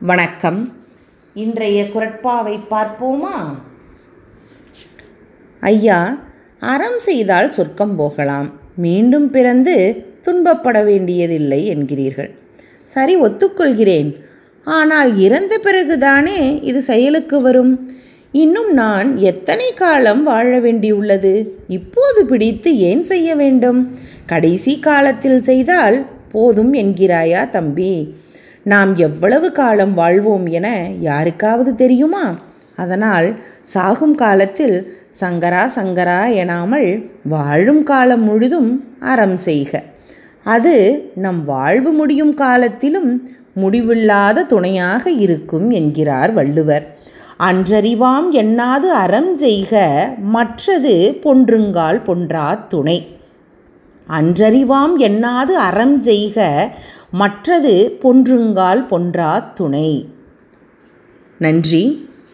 வணக்கம். இன்றைய குரட்பாவை பார்ப்போமா? ஐயா அறம் செய்தால் சொர்க்கம் போகலாம். மீண்டும் பிறந்து துன்பப்பட வேண்டியதில்லை என்கிறீர்கள். சரி ஒத்துக்கொள்கிறேன். ஆனால் இறந்த பிறகுதானே இது செயலுக்கு வரும். இன்னும் நான் எத்தனை காலம் வாழ வேண்டியுள்ளது? இப்போது பிடித்து ஏன் செய்ய வேண்டும்? கடைசி காலத்தில் செய்தால் போதும் என்கிறாயா தம்பி? நாம் எவ்வளவு காலம் வாழ்வோம் என யாருக்காவது தெரியுமா? அதனால் சாகும் காலத்தில் சங்கரா சங்கரா எனாமல் வாழும் காலம் முழுதும் அறம் செய்க. அது நம் வாழ்வு முடியும் காலத்திலும் முடிவில்லாத துணையாக இருக்கும் என்கிறார் வள்ளுவர். அன்றறிவாம் எண்ணாது அறம் செய்க மற்றது பொன்றுங்கால் பொன்றா துணை. அன்றறிவாம் எண்ணாது அறம் செய்க மற்றது பொன்றுங்கால் பொன்றா துணை. நன்றி.